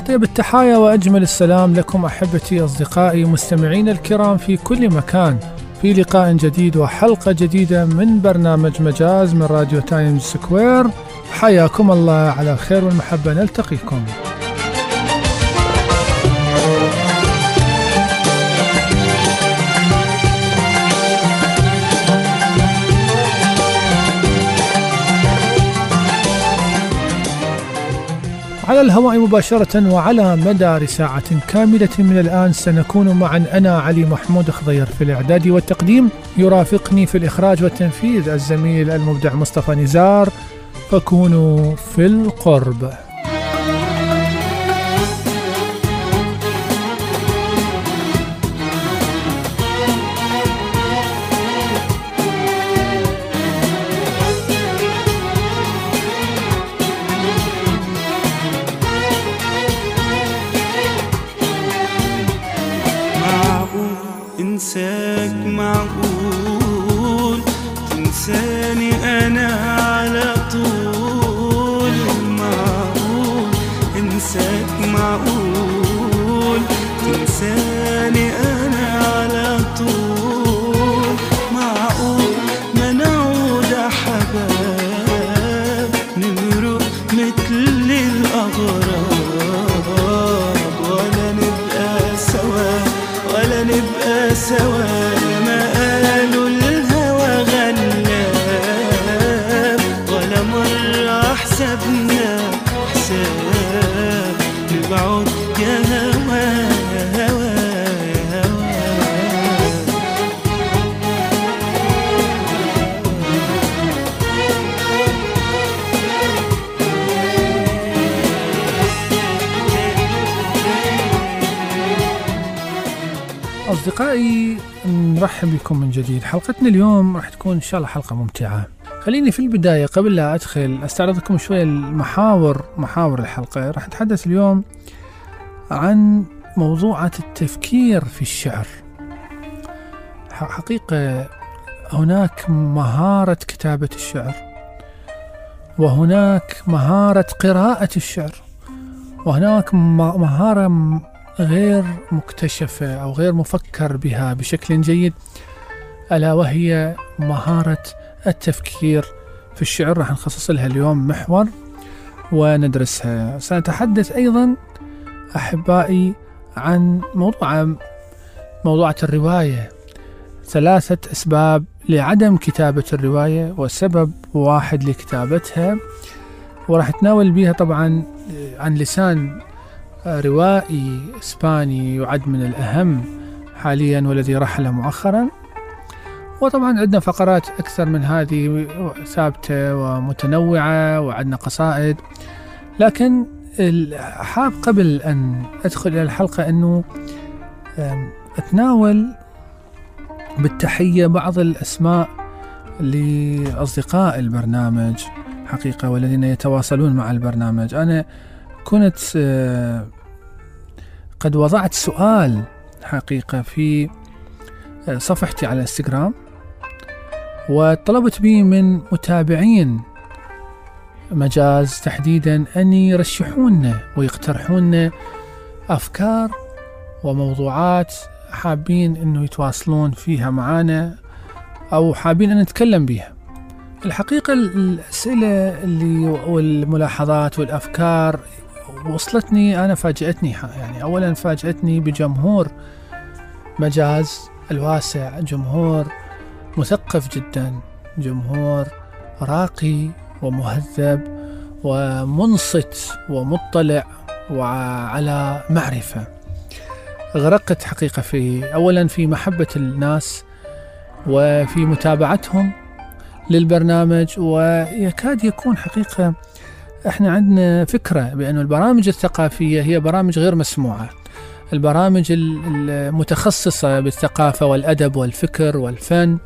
أطيب التحايا وأجمل السلام لكم أحبتي أصدقائي مستمعين الكرام في كل مكان. في لقاء جديد وحلقة جديدة من برنامج مجاز من راديو تايمز سكوير. حياكم الله على الخير والمحبة. نلتقيكم. على الهواء مباشرة وعلى مدار ساعة كاملة من الآن سنكون معا. أنا علي محمود خضير في الإعداد والتقديم. يرافقني في الإخراج والتنفيذ الزميل المبدع مصطفى نزار. فكونوا في القرب. حلقتنا اليوم راح تكون إن شاء الله حلقة ممتعة. خليني في البداية قبل لا أدخل أستعرض لكم شوية المحاور محاور الحلقة. راح نتحدث اليوم عن موضوعة التفكير في الشعر. حقيقة هناك مهارة كتابة الشعر وهناك مهارة قراءة الشعر وهناك مهارة غير مكتشفة أو غير مفكر بها بشكل جيد. ألا وهي مهارة التفكير في الشعر. راح نخصص لها اليوم محور وندرسها. سنتحدث أيضا أحبائي عن موضوع موضوعة الرواية. ثلاثة أسباب لعدم كتابة الرواية وسبب واحد لكتابتها وراح نتناول بها طبعا عن لسان روائي إسباني يعد من الأهم حاليا والذي رحل مؤخرا. وطبعا عندنا فقرات أكثر من هذه ثابتة ومتنوعة وعندنا قصائد. لكن حاب قبل أن أدخل إلى الحلقة أنه أتناول بالتحية بعض الأسماء لأصدقاء البرنامج حقيقة والذين يتواصلون مع البرنامج. أنا كنت قد وضعت سؤال حقيقة في صفحتي على الإنستغرام. وطلبت به من متابعين مجاز تحديدا أن يرشحون ويقترحون أفكار وموضوعات حابين أنه يتواصلون فيها معنا أو حابين أن نتكلم بها الحقيقة ال- الأسئلة اللي والملاحظات والأفكار وصلتني أنا فاجأتني يعني أولا فاجأتني بجمهور مجاز الواسع جمهور مثقف جدا جمهور راقي ومهذب ومنصت ومطلع وعلى معرفة. غرقت حقيقة في أولا في محبة الناس وفي متابعتهم للبرنامج ويكاد يكون حقيقة إحنا عندنا فكرة بأن البرامج الثقافية هي برامج غير مسموعة. البرامج المتخصصة بالثقافة والأدب والفكر والفن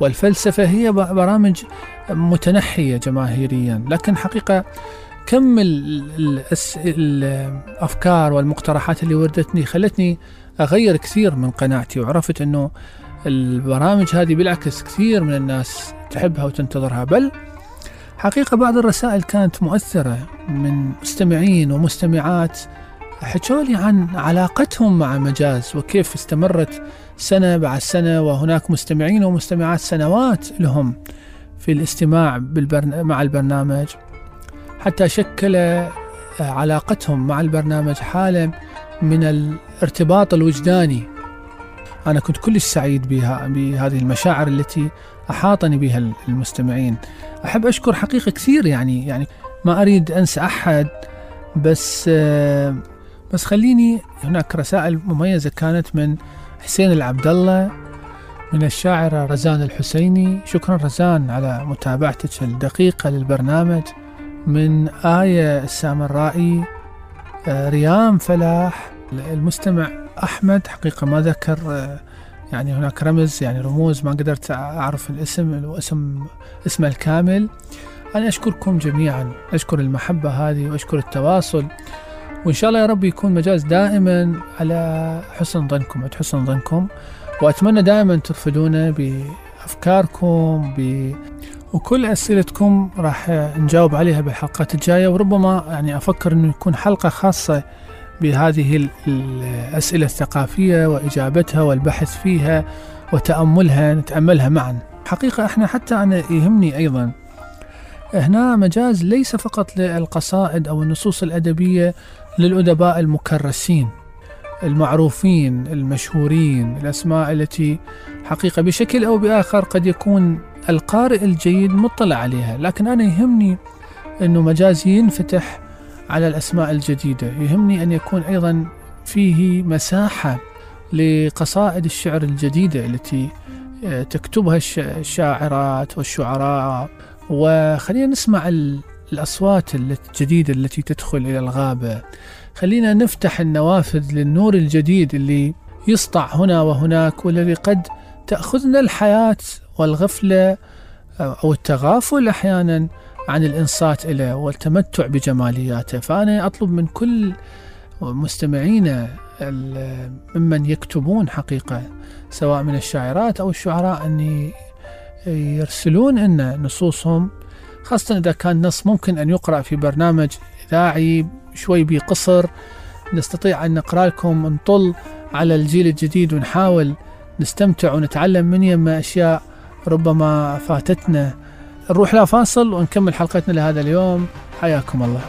والفلسفة هي برامج متنحية جماهيريا. لكن حقيقة كم الأفكار والمقترحات اللي وردتني خلتني أغير كثير من قناعتي وعرفت أنه البرامج هذه بالعكس كثير من الناس تحبها وتنتظرها. بل حقيقة بعض الرسائل كانت مؤثرة من مستمعين ومستمعات حكوا عن علاقتهم مع مجاز وكيف استمرت سنة بعد سنة وهناك مستمعين ومستمعات سنوات لهم في الاستماع بالبرن... مع البرنامج. حتى شكل علاقتهم مع البرنامج حالة من الارتباط الوجداني. أنا كنت كلش سعيد بها بهذه المشاعر التي أحاطني بها المستمعين. أحب أشكر حقيقة كثير يعني يعني ما أريد أنسى أحد بس بس خليني هناك رسائل مميزة كانت من حسين العبد الله من الشاعرة رزان الحسيني. شكرا رزان على متابعتك الدقيقة للبرنامج. من آية السامرائي آه، ريام فلاح. المستمع أحمد حقيقة ما ذكر آه، يعني هناك رمز يعني رموز ما قدرت أعرف الاسم واسم اسمه الكامل. أنا أشكركم جميعا. أشكر المحبة هذه وأشكر التواصل. وإن شاء الله يا رب يكون مجاز دائما على حسن ظنكم عند حسن ظنكم. وأتمنى دائما ترفدونا بأفكاركم ب وكل أسئلتكم راح نجاوب عليها بالحلقات الجاية. وربما يعني أفكر أنه يكون حلقة خاصة بهذه الأسئلة الثقافية وإجابتها والبحث فيها وتأملها نتأملها معا. حقيقة إحنا حتى أنا يهمني أيضا. هنا مجاز ليس فقط للقصائد أو النصوص الأدبية للأدباء المكرسين المعروفين المشهورين الأسماء التي حقيقة بشكل أو بآخر قد يكون القارئ الجيد مطلع عليها. لكن أنا يهمني أنه مجازي ينفتح على الأسماء الجديدة. يهمني أن يكون أيضا فيه مساحة لقصائد الشعر الجديدة التي آه، تكتبها الشاعرات والشعراء. وخلينا نسمع الأصوات الجديدة التي تدخل إلى الغابة. خلينا نفتح النوافذ للنور الجديد اللي يسطع هنا وهناك والذي قد تأخذنا الحياة والغفلة أو التغافل أحيانا عن الإنصات إليه والتمتع بجمالياته. فأنا أطلب من كل مستمعينا ممن يكتبون حقيقة سواء من الشاعرات أو الشعراء أن يرسلون لنا نصوصهم خاصة إذا كان نص ممكن أن يقرأ في برنامج إذاعي شوي بقصر. نستطيع أن نقرأ لكم نطل على الجيل الجديد ونحاول نستمتع ونتعلم من يما أشياء ربما فاتتنا. نروح لا فاصل ونكمل حلقتنا لهذا اليوم. حياكم الله.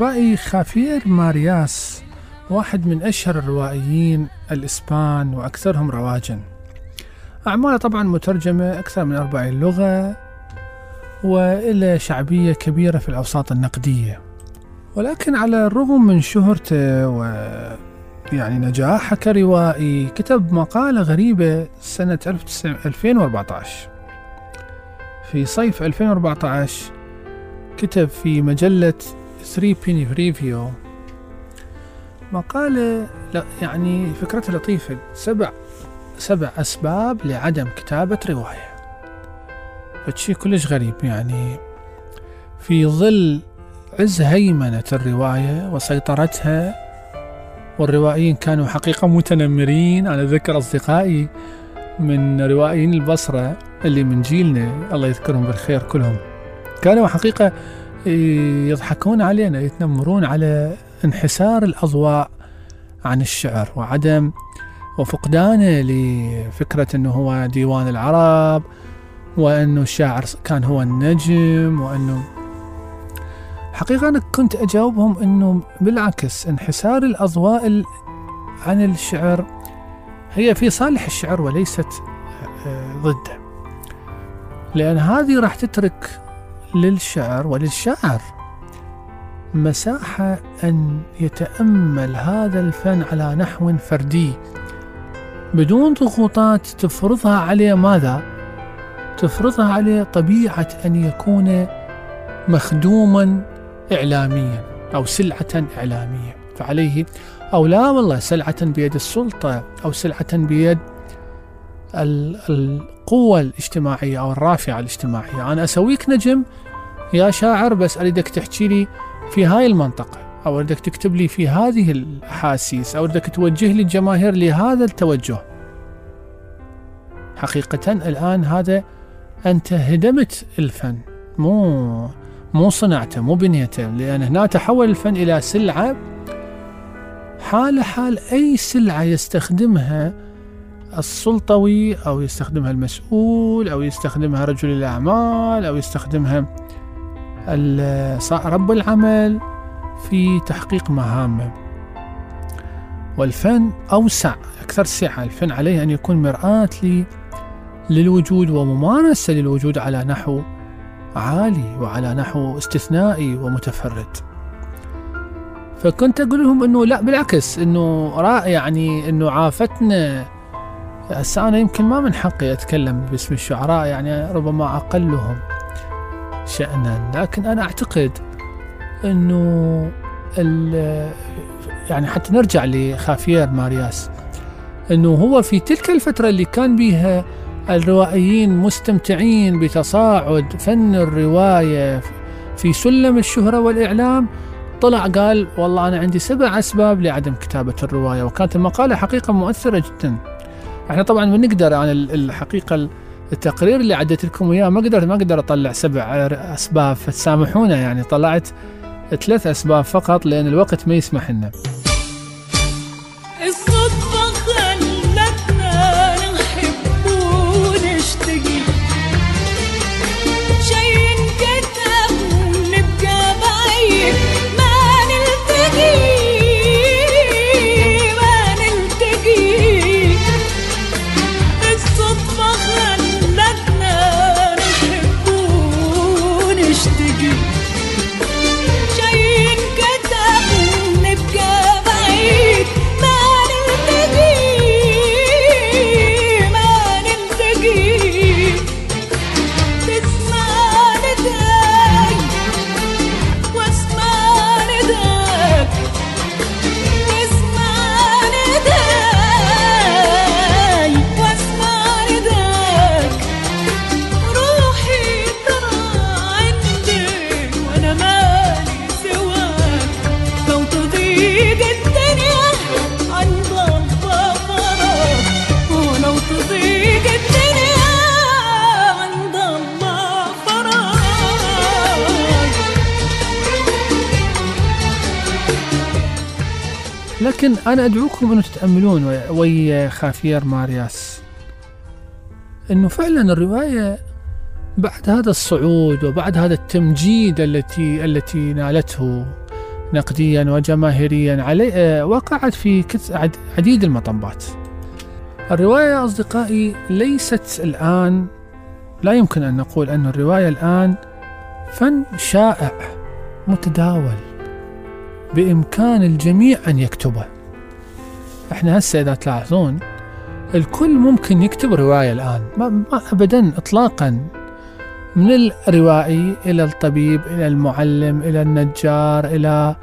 أحبائي خافير مارياس واحد من أشهر الروائيين الإسبان وأكثرهم رواجا. أعماله طبعا مترجمة أكثر من أربعين لغة وإلى شعبية كبيرة في الأوساط النقدية. ولكن على الرغم من شهرته و يعني نجاحه كروائي كتب مقالة غريبة سنة 2014 في صيف 2014 كتب في مجلة 3 بيني ريفيو مقالة يعني فكرتها لطيفة. سبع سبع أسباب لعدم كتابة رواية. فشي كلش غريب يعني. في ظل عز هيمنة الرواية وسيطرتها والروائيين كانوا حقيقة متنمرين. أنا أذكر أصدقائي من روائيين البصرة اللي من جيلنا الله يذكرهم بالخير كلهم كانوا حقيقة يضحكون علينا يتنمرون على انحسار الأضواء عن الشعر وعدم وفقدانه لفكرة أنه هو ديوان العرب وأنه الشاعر كان هو النجم وأنه حقيقة أنا كنت أجاوبهم أنه بالعكس انحسار الأضواء عن الشعر هي في صالح الشعر وليست آه، ضده. لأن هذه راح تترك للشعر وللشاعر مساحة أن يتأمل هذا الفن على نحو فردي. بدون ضغوطات تفرضها عليه ماذا؟ تفرضها عليه طبيعة أن يكون مخدوما إعلاميا أو سلعة إعلامية. فعليه أو لا والله سلعة بيد السلطة أو سلعة بيد القوة الاجتماعية أو الرافعة الاجتماعية. أنا أسويك نجم يا شاعر بس أريدك تحكي لي في هاي المنطقة أو أريدك تكتب لي في هذه الأحاسيس أو أريدك توجه لي الجماهير لهذا التوجه. حقيقة الآن هذا أنت هدمت الفن. مو مو صنعته مو بنيته لأن هنا تحول الفن إلى سلعة. حال حال أي سلعة يستخدمها السلطوي أو يستخدمها المسؤول أو يستخدمها رجل الأعمال أو يستخدمها رب العمل في تحقيق مهامه. والفن أوسع أكثر سعة. الفن عليه أن يكون مرآة للوجود وممارسة للوجود على نحو عالي وعلى نحو استثنائي ومتفرد. فكنت أقول لهم أنه لا بالعكس أنه يعني أنه عافتنا هسه أنا يمكن ما من حقي أتكلم باسم الشعراء يعني ربما أقلهم شأنا. لكن أنا أعتقد أنه يعني حتى نرجع لخافير مارياس أنه هو في تلك الفترة اللي كان بها الروائيين مستمتعين بتصاعد فن الرواية في سلم الشهرة والإعلام طلع قال والله أنا عندي سبع أسباب لعدم كتابة الرواية وكانت المقالة حقيقة مؤثرة جدا. إحنا طبعا بنقدر عن الحقيقة التقرير اللي عديت لكم اياه ما أقدر ما أقدر أطلع سبع أسباب. فتسامحونا يعني طلعت ثلاث أسباب فقط لأن الوقت ما يسمح لنا. لكن أنا أدعوكم أن تتأملون ويا خافير مارياس. أنه فعلا الرواية بعد هذا الصعود وبعد هذا التمجيد التي التي نالته نقديا وجماهيريا علي آه، وقعت في عديد المطبات. الرواية أصدقائي ليست الآن لا يمكن أن نقول أن الرواية الآن فن شائع متداول. بإمكان الجميع أن يكتبه. إحنا هسه إذا تلاحظون الكل ممكن يكتب رواية الآن ما, أبدا إطلاقا. من الروائي إلى الطبيب إلى المعلم إلى النجار إلى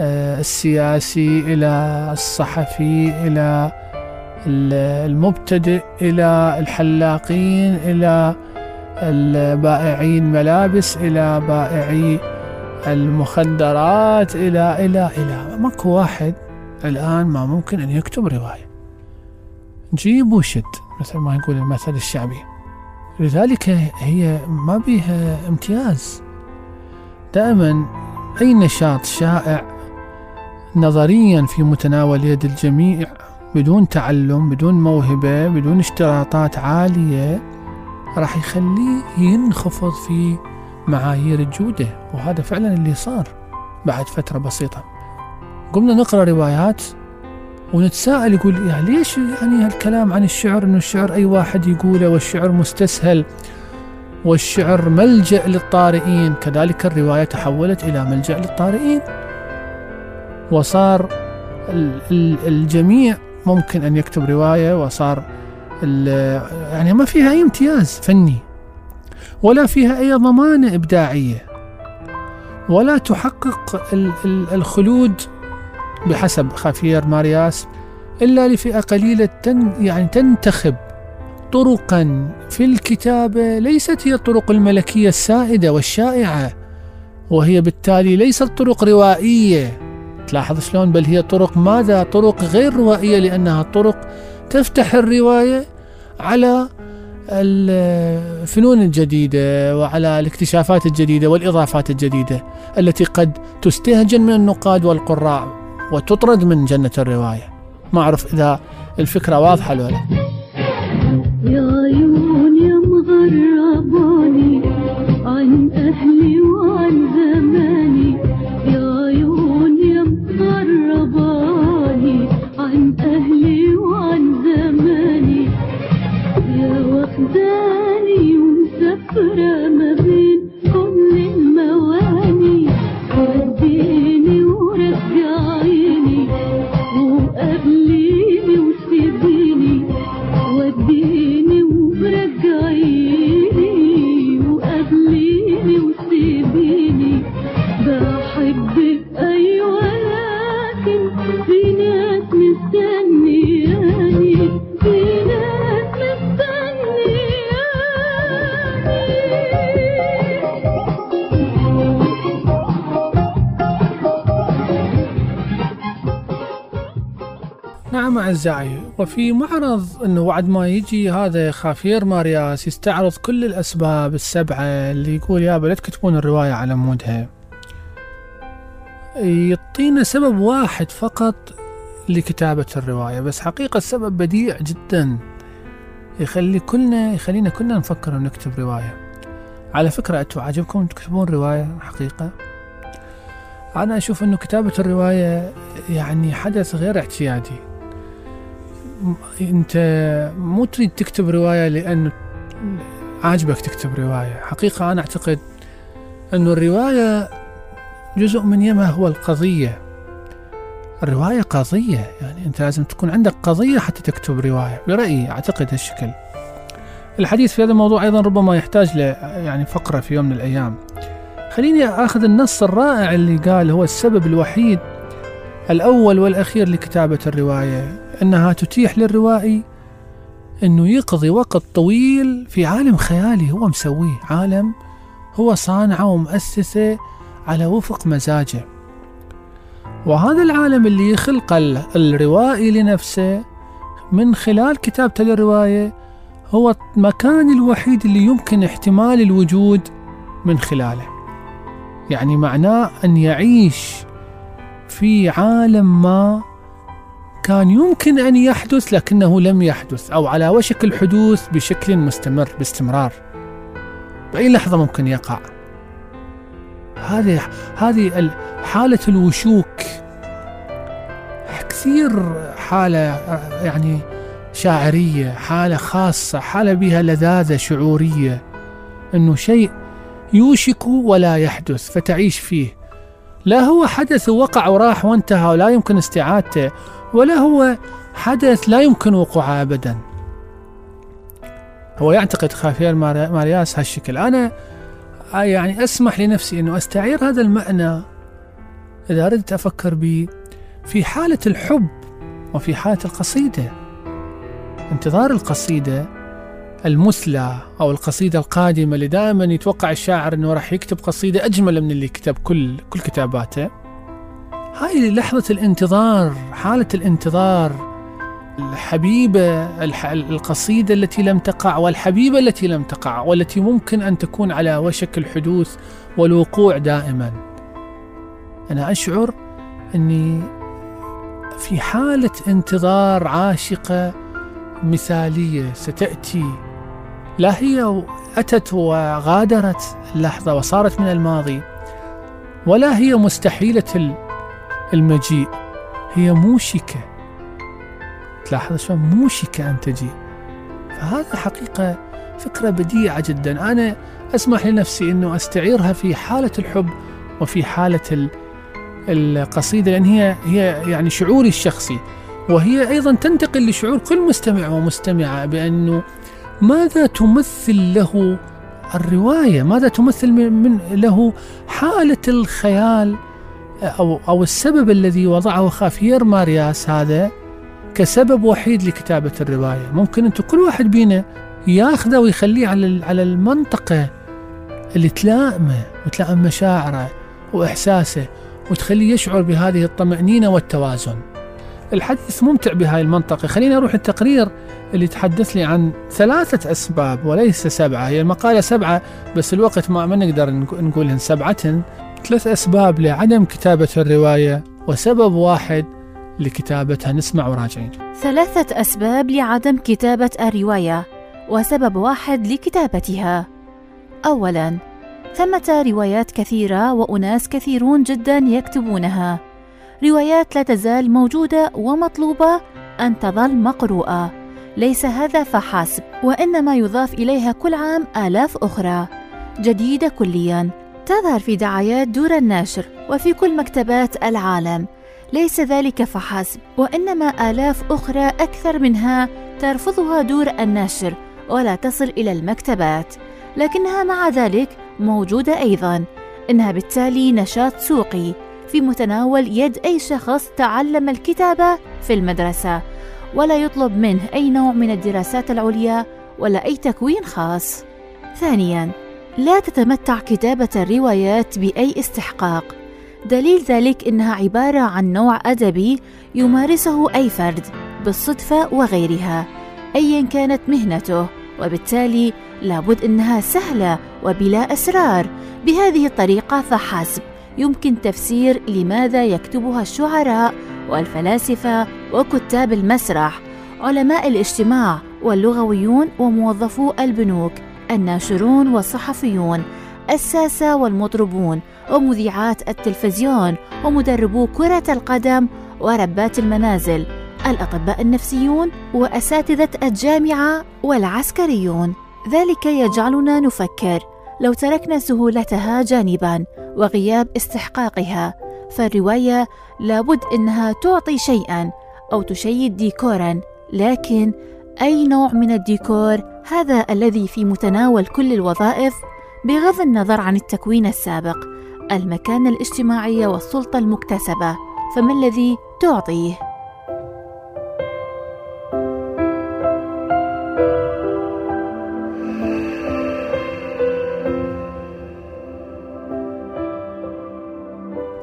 آه، السياسي إلى الصحفي إلى المبتدئ إلى الحلاقين إلى البائعين ملابس إلى بائعي المخدرات إلى إلى إلى. ماكو واحد الآن ما ممكن أن يكتب رواية. جيب وشد مثل ما يقول المثل الشعبي. لذلك هي ما بيها امتياز. دائما أي نشاط شائع نظريا في متناول يد الجميع بدون تعلم بدون موهبة بدون اشتراطات عالية راح يخليه ينخفض في معايير الجودة وهذا فعلا اللي صار بعد فترة بسيطة. قمنا نقرأ روايات ونتساءل يقول يعني ليش يعني هالكلام عن الشعر؟ إنه الشعر أي واحد يقوله والشعر مستسهل والشعر ملجأ للطارئين. كذلك الرواية تحولت إلى ملجأ للطارئين. وصار الجميع ممكن أن يكتب رواية وصار يعني ما فيها أي امتياز فني. ولا فيها أي ضمانة إبداعية ولا تحقق الخلود بحسب خافير مارياس إلا لفئة قليلة تن يعني تنتخب طرقا في الكتابة ليست هي الطرق الملكية السائدة والشائعة وهي بالتالي ليست طرق روائية. تلاحظ شلون؟ بل هي طرق ماذا؟ طرق غير روائية لأنها طرق تفتح الرواية على الفنون الجديدة وعلى الاكتشافات الجديدة والإضافات الجديدة التي قد تستهجن من النقاد والقراء وتطرد من جنة الرواية. ما أعرف إذا الفكرة واضحة ولا لا. يا عيون يا مغرباني عن أهلي وعن ومسافرة ما نعم أعزائي وفي معرض أنه بعد ما يجي هذا خافير مارياس يستعرض كل الأسباب السبعة اللي يقول يابا لا تكتبون الرواية على مودها. يعطينا سبب واحد فقط لكتابة الرواية بس حقيقة السبب بديع جدا. يخلي كلنا يخلينا كلنا نفكر ونكتب رواية. على فكرة أنتم عاجبكم تكتبون رواية حقيقة؟ أنا أشوف أنه كتابة الرواية يعني حدث غير اعتيادي. أنت مو تريد تكتب رواية لأنه عاجبك تكتب رواية. حقيقة أنا أعتقد أنه الرواية جزء من يما هو القضية. الرواية قضية يعني أنت لازم تكون عندك قضية حتى تكتب رواية برأيي أعتقد هالشكل. الحديث في هذا الموضوع أيضا ربما يحتاج ل يعني فقرة في يوم من الأيام. خليني أخذ النص الرائع اللي قال هو السبب الوحيد الأول والأخير لكتابة الرواية. أنها تتيح للروائي أنه يقضي وقت طويل في عالم خيالي هو مسويه عالم هو صانعه ومؤسسة على وفق مزاجه. وهذا العالم اللي يخلق ال- الروائي لنفسه من خلال كتابته للرواية هو المكان الوحيد اللي يمكن احتمال الوجود من خلاله. يعني معناه أن يعيش في عالم ما كان يمكن أن يحدث لكنه لم يحدث أو على وشك الحدوث بشكل مستمر باستمرار. بأي لحظة ممكن يقع؟ هذه هذه ال- حالة الوشوك. كثير حالة يعني شاعرية حالة خاصة حالة بها لذاذة شعورية أنه شيء يوشك ولا يحدث فتعيش فيه. لا هو حدث وقع وراح وانتهى ولا يمكن استعادته. ولا هو حدث لا يمكن وقوعه أبدا. هو يعتقد خافير مار- مارياس هالشكل. أنا آه يعني أسمح لنفسي أنه أستعير هذا المعنى إذا أردت أفكر به في حالة الحب وفي حالة القصيدة. انتظار القصيدة المثلى أو القصيدة القادمة اللي دائما يتوقع الشاعر أنه راح يكتب قصيدة أجمل من اللي كتب كل كل كتاباته. هاي لحظة الانتظار حالة الانتظار. الحبيبة الح- القصيدة التي لم تقع والحبيبة التي لم تقع والتي ممكن أن تكون على وشك الحدوث والوقوع دائما. أنا أشعر أني في حالة انتظار عاشقة مثالية ستأتي. لا هي أتت وغادرت اللحظة وصارت من الماضي ولا هي مستحيلة المجيء. هي موشكة. تلاحظ شلون موشكة أن تجي فهذا حقيقة فكرة بديعة جدا. أنا أسمح لنفسي أنه أستعيرها في حالة الحب وفي حالة ال- القصيدة لأن هي هي يعني شعوري الشخصي. وهي أيضا تنتقل لشعور كل مستمع ومستمعة بأنه ماذا تمثل له الرواية؟ ماذا تمثل من له حالة الخيال أو, أو السبب الذي وضعه خافير مارياس هذا كسبب وحيد لكتابة الرواية. ممكن أنتم كل واحد بينا ياخذه ويخليه على على المنطقة اللي تلائمه وتلائم مشاعره وإحساسه وتخليه يشعر بهذه الطمأنينة والتوازن. الحديث ممتع بهاي المنطقة. خلينا نروح التقرير اللي يتحدث لي عن ثلاثة أسباب وليس سبعة. هي المقالة سبعة بس الوقت ما, نقدر نق- نقولهن سبعة. ثلاث أسباب لعدم كتابة الرواية وسبب واحد لكتابتها نسمع وراجعين ثلاثة أسباب لعدم كتابة الرواية وسبب واحد لكتابتها. أولاً، ثمة روايات كثيرة وأناس كثيرون جداً يكتبونها. روايات لا تزال موجودة ومطلوبة أن تظل مقروءة. ليس هذا فحسب، وإنما يضاف إليها كل عام آلاف أخرى جديدة كلياً. تظهر في دعايات دور النشر وفي كل مكتبات العالم. ليس ذلك فحسب وإنما آلاف أخرى أكثر منها ترفضها دور النشر ولا تصل إلى المكتبات. لكنها مع ذلك موجودة أيضا. إنها بالتالي نشاط سوقي. في متناول يد أي شخص تعلم الكتابة في المدرسة. ولا يطلب منه أي نوع من الدراسات العليا ولا أي تكوين خاص. ثانيا لا تتمتع كتابة الروايات بأي استحقاق. دليل ذلك إنها عبارة عن نوع أدبي يمارسه أي فرد بالصدفة وغيرها ايا كانت مهنته وبالتالي لابد إنها سهلة وبلا اسرار بهذه الطريقة فحسب يمكن تفسير لماذا يكتبها الشعراء والفلاسفة وكتاب المسرح علماء الاجتماع واللغويون وموظفو البنوك. الناشرون والصحفيون الساسة والمطربون ومذيعات التلفزيون ومدربو كرة القدم وربات المنازل الأطباء النفسيون وأساتذة الجامعة والعسكريون. ذلك يجعلنا نفكر لو تركنا سهولتها جانبا وغياب استحقاقها فالرواية لابد إنها تعطي شيئا أو تشيد ديكورا لكن أي نوع من الديكور هذا الذي في متناول كل الوظائف بغض النظر عن التكوين السابق المكانة الاجتماعية والسلطة المكتسبة فما الذي تعطيه؟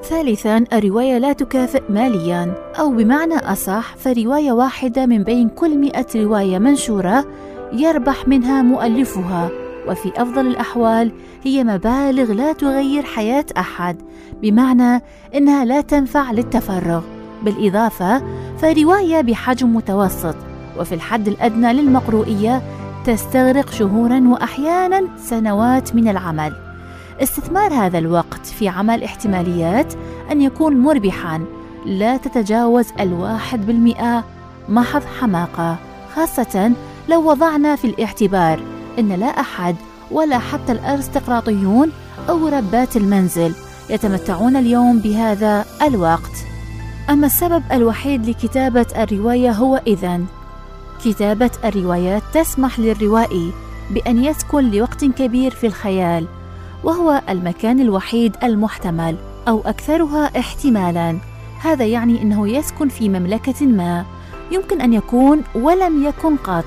ثالثا الرواية لا تكافئ ماليا أو بمعنى أصح فرواية واحدة من بين كل مئة رواية منشورة يربح منها مؤلفها وفي أفضل الأحوال هي مبالغ لا تغير حياة أحد بمعنى إنها لا تنفع للتفرغ. بالإضافة فرواية بحجم متوسط وفي الحد الأدنى للمقروئية تستغرق شهورا وأحيانا سنوات من العمل. استثمار هذا الوقت في عمل احتماليات أن يكون مربحا لا تتجاوز الواحد بالمئة محض حماقة خاصة لو وضعنا في الاعتبار أن لا أحد ولا حتى الأرستقراطيون أو ربات المنزل يتمتعون اليوم بهذا الوقت. أما السبب الوحيد لكتابة الرواية هو إذن. كتابة الروايات تسمح للروائي بأن يسكن لوقت كبير في الخيال وهو المكان الوحيد المحتمل أو أكثرها احتمالا. هذا يعني أنه يسكن في مملكة ما يمكن أن يكون ولم يكن قط.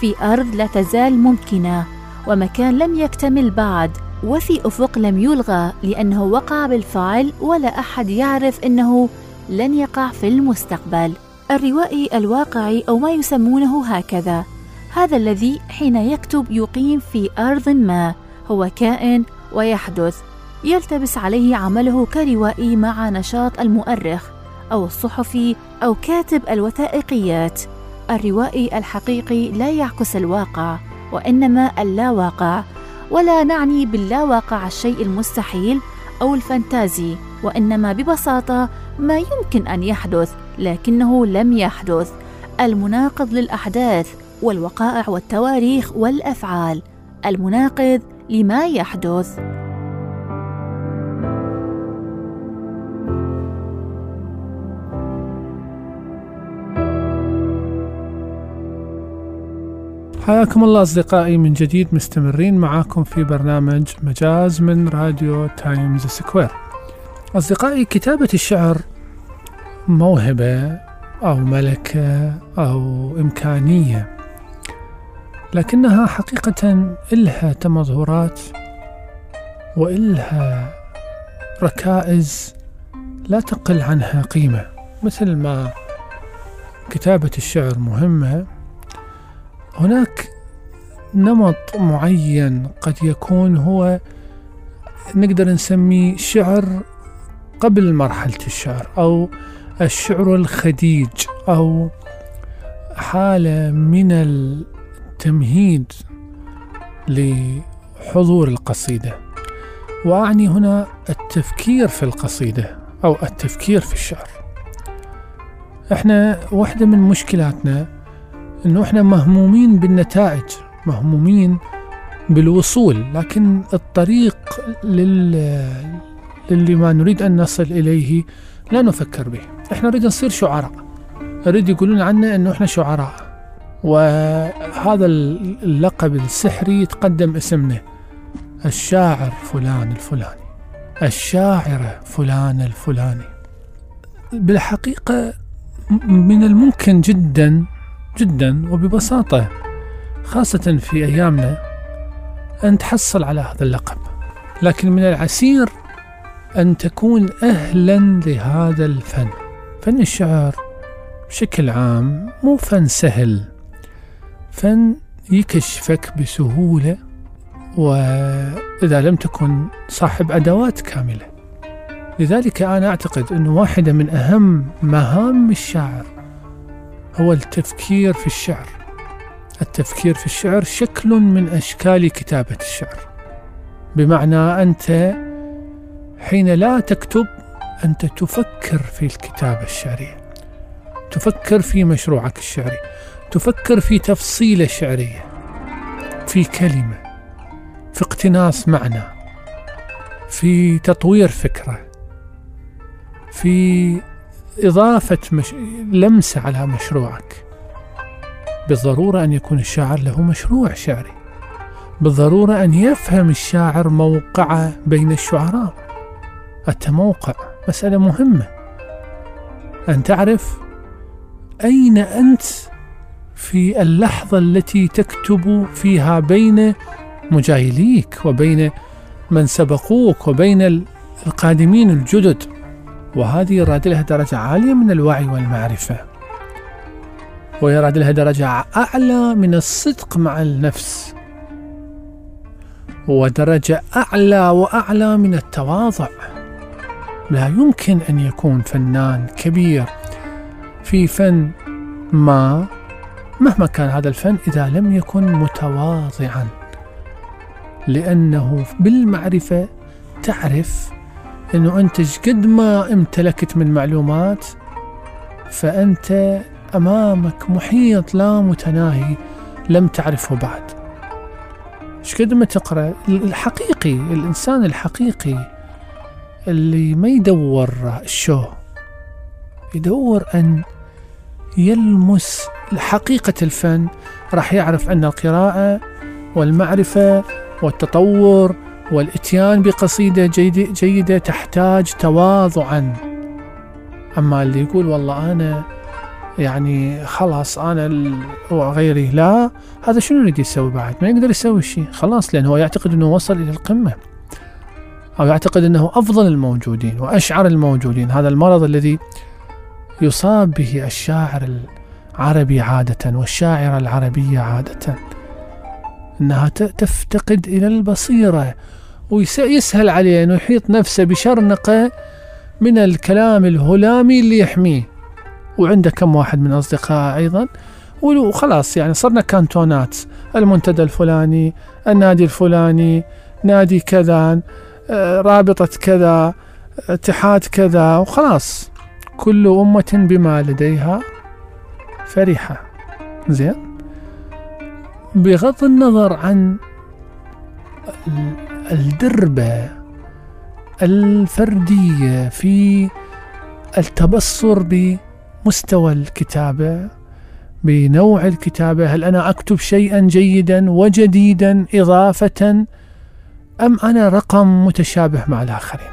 في أرض لا تزال ممكنة ومكان لم يكتمل بعد وفي أفق لم يلغى لأنه وقع بالفعل ولا أحد يعرف أنه لن يقع في المستقبل. الروائي الواقعي أو ما يسمونه هكذا. هذا الذي حين يكتب يقيم في أرض ما هو كائن ويحدث. يلتبس عليه عمله كروائي مع نشاط المؤرخ أو الصحفي أو كاتب الوثائقيات. الروائي الحقيقي لا يعكس الواقع وإنما اللاواقع. ولا نعني باللاواقع الشيء المستحيل أو الفانتازي وإنما ببساطة ما يمكن أن يحدث لكنه لم يحدث. المناقض للأحداث والوقائع والتواريخ والأفعال. المناقض لما يحدث. حياكم الله أصدقائي من جديد مستمرين معاكم في برنامج مجاز من راديو تايمز سكوير. أصدقائي كتابة الشعر موهبة أو ملكة أو إمكانية لكنها حقيقة إلها تمظهرات وإلها ركائز لا تقل عنها قيمة مثل ما كتابة الشعر مهمة هناك نمط معين قد يكون هو نقدر نسميه شعر قبل مرحلة الشعر أو الشعر الخديج أو حالة من التمهيد لحضور القصيدة. وأعني هنا التفكير في القصيدة أو التفكير في الشعر. إحنا واحدة من مشكلاتنا إنه إحنا مهمومين بالنتائج مهمومين بالوصول لكن الطريق لل للي ما نريد أن نصل إليه لا نفكر به. إحنا نريد نصير شعراء. نريد يقولون عنا إنه إحنا شعراء. وهذا اللقب السحري يتقدم اسمنا. الشاعر فلان الفلاني. الشاعرة فلان الفلاني. بالحقيقة من الممكن جدا جدا وببساطة خاصة في أيامنا أن تحصل على هذا اللقب. لكن من العسير أن تكون أهلا لهذا الفن. فن الشعر بشكل عام مو فن سهل. فن يكشفك بسهولة وإذا لم تكن صاحب أدوات كاملة. لذلك أنا أعتقد أن واحدة من أهم مهام الشاعر هو التفكير في الشعر. التفكير في الشعر شكل من أشكال كتابة الشعر. بمعنى أنت حين لا تكتب أنت تفكر في الكتابة الشعرية. تفكر في مشروعك الشعري. تفكر في تفصيلة شعرية في كلمة. في اقتناص معنى. في تطوير فكرة. في إضافة مش... لمسة على مشروعك. بالضرورة أن يكون الشاعر له مشروع شعري. بالضرورة أن يفهم الشاعر موقعه بين الشعراء. التموقع مسألة مهمة. أن تعرف أين أنت في اللحظة التي تكتب فيها بين مجايليك وبين من سبقوك وبين القادمين الجدد. وهذه يراد لها درجة عالية من الوعي والمعرفة. ويراد لها درجة أعلى من الصدق مع النفس. ودرجة أعلى وأعلى من التواضع. لا يمكن أن يكون فنان كبير في فن ما مهما كان هذا الفن إذا لم يكن متواضعا. لأنه بالمعرفة تعرف أنه أنت قد ما امتلكت من معلومات فأنت أمامك محيط لا متناهي لم تعرفه بعد. قد ما تقرأ الحقيقي الإنسان الحقيقي اللي ما يدور الشو يدور أن يلمس حقيقة الفن راح يعرف أن القراءة والمعرفة والتطور والإتيان بقصيدة جيدة, جيدة تحتاج تواضعا. أما اللي يقول والله أنا يعني خلاص ال- وغيري لا هذا شنو يريد يسوي بعد؟ ما يقدر يسوي شيء. خلاص لأنه هو يعتقد إنه وصل إلى القمة. أو يعتقد إنه أفضل الموجودين وأشعر الموجودين. هذا المرض الذي يصاب به الشاعر العربي عادة والشاعرة العربية عادة. إنها ت- تفتقد إلى البصيرة ويسهل عليه إنه يحيط نفسه بشرنقة من الكلام الهلامي اللي يحميه. وعنده كم واحد من اصدقائه أيضا. وخلاص يعني صرنا كانتونات. المنتدى الفلاني النادي الفلاني نادي كذا آه، رابطة كذا اتحاد كذا وخلاص. كل أمة بما لديها فرحة. زين؟ بغض النظر عن ال- الدربة الفردية في التبصر بمستوى الكتابة بنوع الكتابة هل أنا أكتب شيئا جيدا وجديدا إضافة أم أنا رقم متشابه مع الآخرين؟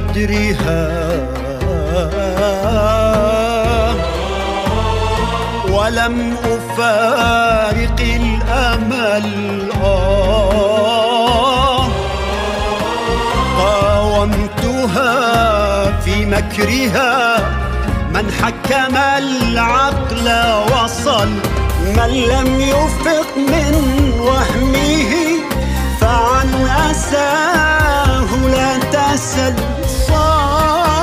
غدرها ولم أفارق الأمل. آه. قاومتها في مكرها. من حكم العقل وصل. من لم يفق من وهمه. فعن أساه لا تسل. صارت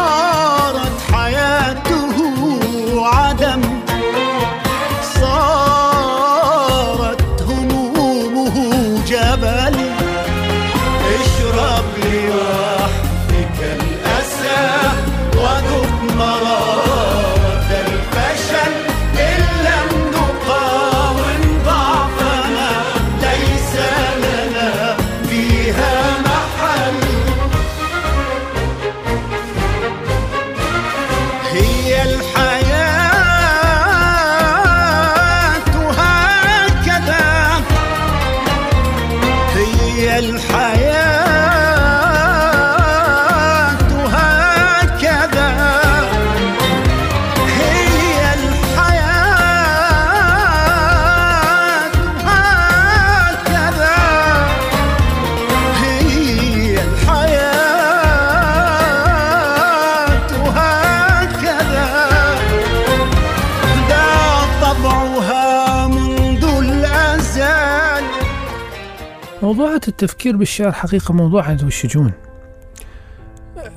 التفكير بالشعر حقيقة موضوع ذو شجون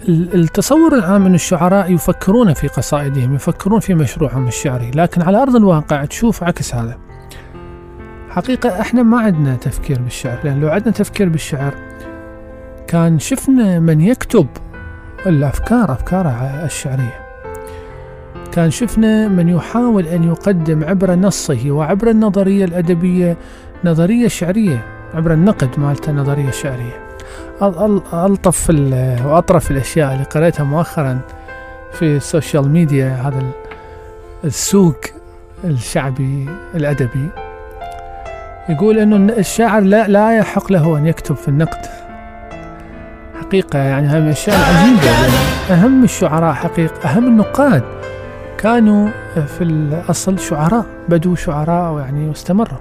ال- التصور العام أن الشعراء يفكرون في قصائدهم يفكرون في مشروعهم الشعري لكن على أرض الواقع تشوف عكس هذا. حقيقة إحنا ما عندنا تفكير بالشعر لأن لو عندنا تفكير بالشعر كان شفنا من يكتب الأفكار أفكاره الشعرية. كان شفنا من يحاول أن يقدم عبر نصه وعبر النظرية الأدبية نظرية شعرية. عبر النقد مالته نظرية شعرية أل- أل- ألطف وأطرف الأشياء اللي قريتها مؤخرا في السوشيال ميديا هذا ال- السوق الشعبي الأدبي. يقول أنه الشاعر لا لا يحق له أن يكتب في النقد. حقيقة يعني هذه من الأشياء العجيبة. يعني أهم الشعراء حقيقة أهم النقاد كانوا في الأصل شعراء بدوا شعراء يعني واستمروا.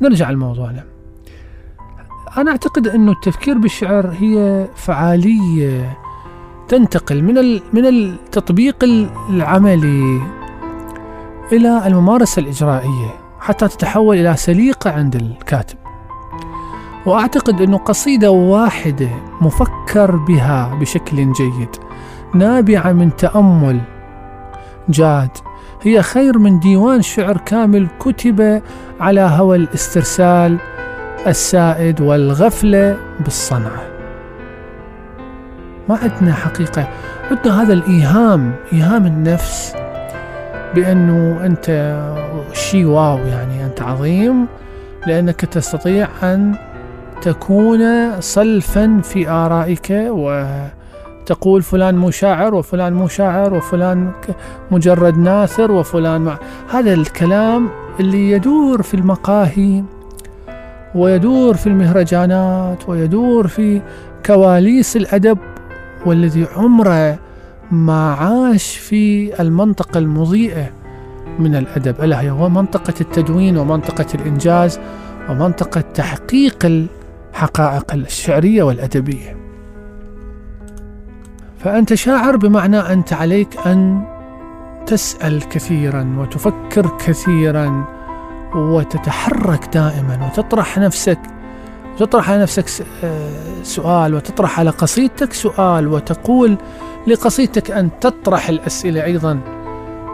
نرجع لموضوعنا أنا أعتقد أنه التفكير بالشعر هي فعالية تنتقل من من التطبيق العملي إلى الممارسة الإجرائية حتى تتحول إلى سليقة عند الكاتب. وأعتقد أنه قصيدة واحدة مفكر بها بشكل جيد نابعة من تأمل جاد هي خير من ديوان شعر كامل كتب على هوى الاسترسال السائد والغفلة بالصنعة ما عندنا حقيقة. عندنا هذا الإيهام إيهام النفس بأنه أنت شيء واو يعني أنت عظيم لأنك تستطيع أن تكون صلفا في آرائك وتقول فلان مو شاعر وفلان مو شاعر وفلان مجرد ناثر وفلان مع. هذا الكلام اللي يدور في المقاهي ويدور في المهرجانات ويدور في كواليس الأدب والذي عمره ما عاش في المنطقة المضيئة من الأدب. ألا هي هو منطقة التدوين ومنطقة الإنجاز ومنطقة تحقيق الحقائق الشعرية والأدبية. فأنت شاعر بمعنى أنت عليك أن تسأل كثيرا وتفكر كثيرا وتتحرك دائما وتطرح نفسك تطرح على نفسك آه، سؤال وتطرح على قصيدتك سؤال وتقول لقصيدتك أن تطرح الأسئلة أيضا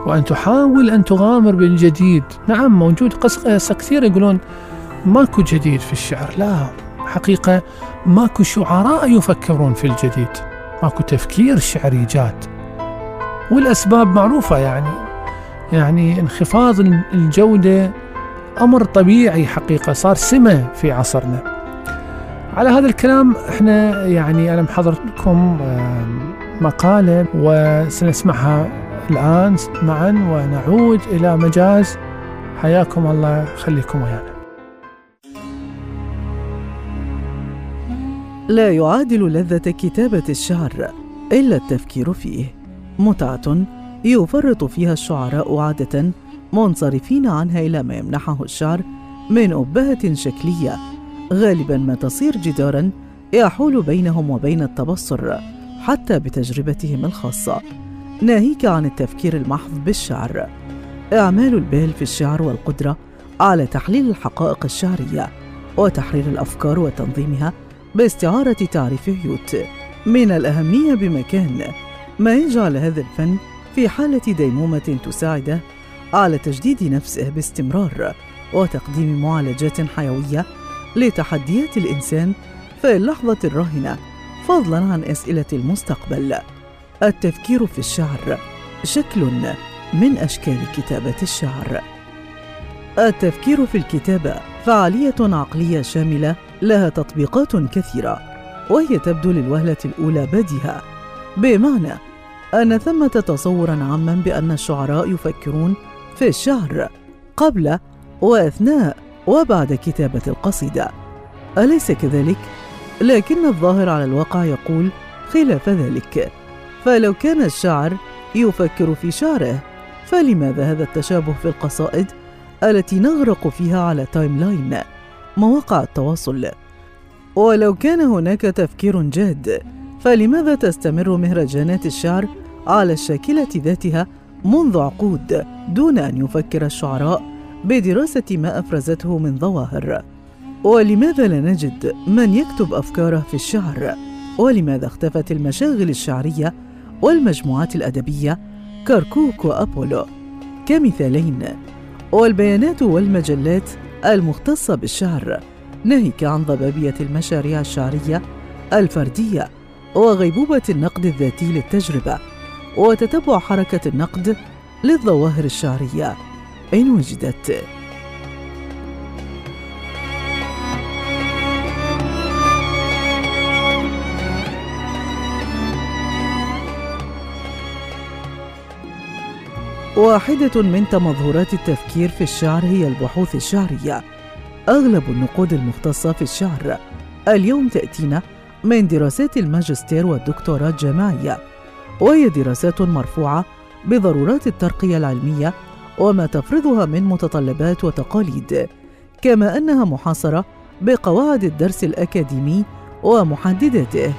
وأن تحاول أن تغامر بالجديد. نعم موجود قص قصة كثير يقولون ماكو جديد في الشعر. لا حقيقة ماكو شعراء يفكرون في الجديد. ماكو تفكير شعري جاد. والأسباب معروفة يعني يعني انخفاض الجودة أمر طبيعي حقيقة صار سمة في عصرنا. على هذا الكلام إحنا يعني أنا محضر لكم آم، مقالة وسنسمعها الآن معا ونعود إلى مجاز. حياكم الله خليكم ويانا. لا يعادل لذة كتابة الشعر إلا التفكير فيه. متعة يفرط فيها الشعراء عادة منصرفين عنها إلى ما يمنحه الشعر من أبهة شكلية غالبا ما تصير جدارا يحول بينهم وبين التبصر حتى بتجربتهم الخاصة. ناهيك عن التفكير المحض بالشعر. إعمال البال في الشعر والقدرة على تحليل الحقائق الشعرية وتحرير الأفكار وتنظيمها باستعارة تعريف هيوت من الأهمية بمكان ما يجعل هذا الفن في حالة ديمومة تساعده على تجديد نفسه باستمرار وتقديم معالجات حيوية لتحديات الإنسان في اللحظة الراهنة فضلا عن أسئلة المستقبل. التفكير في الشعر شكل من أشكال كتابة الشعر. التفكير في الكتابة فعالية عقلية شاملة لها تطبيقات كثيرة وهي تبدو للوهلة الأولى بديهة. بمعنى أن ثمة تصورا عاما بأن الشعراء يفكرون في الشعر قبل وأثناء وبعد كتابة القصيدة. أليس كذلك؟ لكن الظاهر على الواقع يقول خلاف ذلك. فلو كان الشاعر يفكر في شعره فلماذا هذا التشابه في القصائد التي نغرق فيها على timeline مواقع التواصل؟ ولو كان هناك تفكير جاد فلماذا تستمر مهرجانات الشعر على الشاكلة ذاتها منذ عقود دون أن يفكر الشعراء بدراسة ما أفرزته من ظواهر. ولماذا لا نجد من يكتب أفكاره في الشعر؟ ولماذا اختفت المشاغل الشعرية والمجموعات الأدبية كركوك وأبولو؟ كمثالين. والبيانات والمجلات المختصة بالشعر. ناهيك عن ضبابية المشاريع الشعرية الفردية وغيبوبة النقد الذاتي للتجربة. وتتبع حركة النقد للظواهر الشعرية. إن وجدت. واحدة من تمظهرات التفكير في الشعر هي البحوث الشعرية. أغلب النقود المختصة في الشعر. اليوم تأتينا من دراسات الماجستير والدكتوراه الجامعية. وهي دراسات مرفوعة بضرورات الترقية العلمية وما تفرضها من متطلبات وتقاليد كما أنها محاصرة بقواعد الدرس الأكاديمي ومحدداته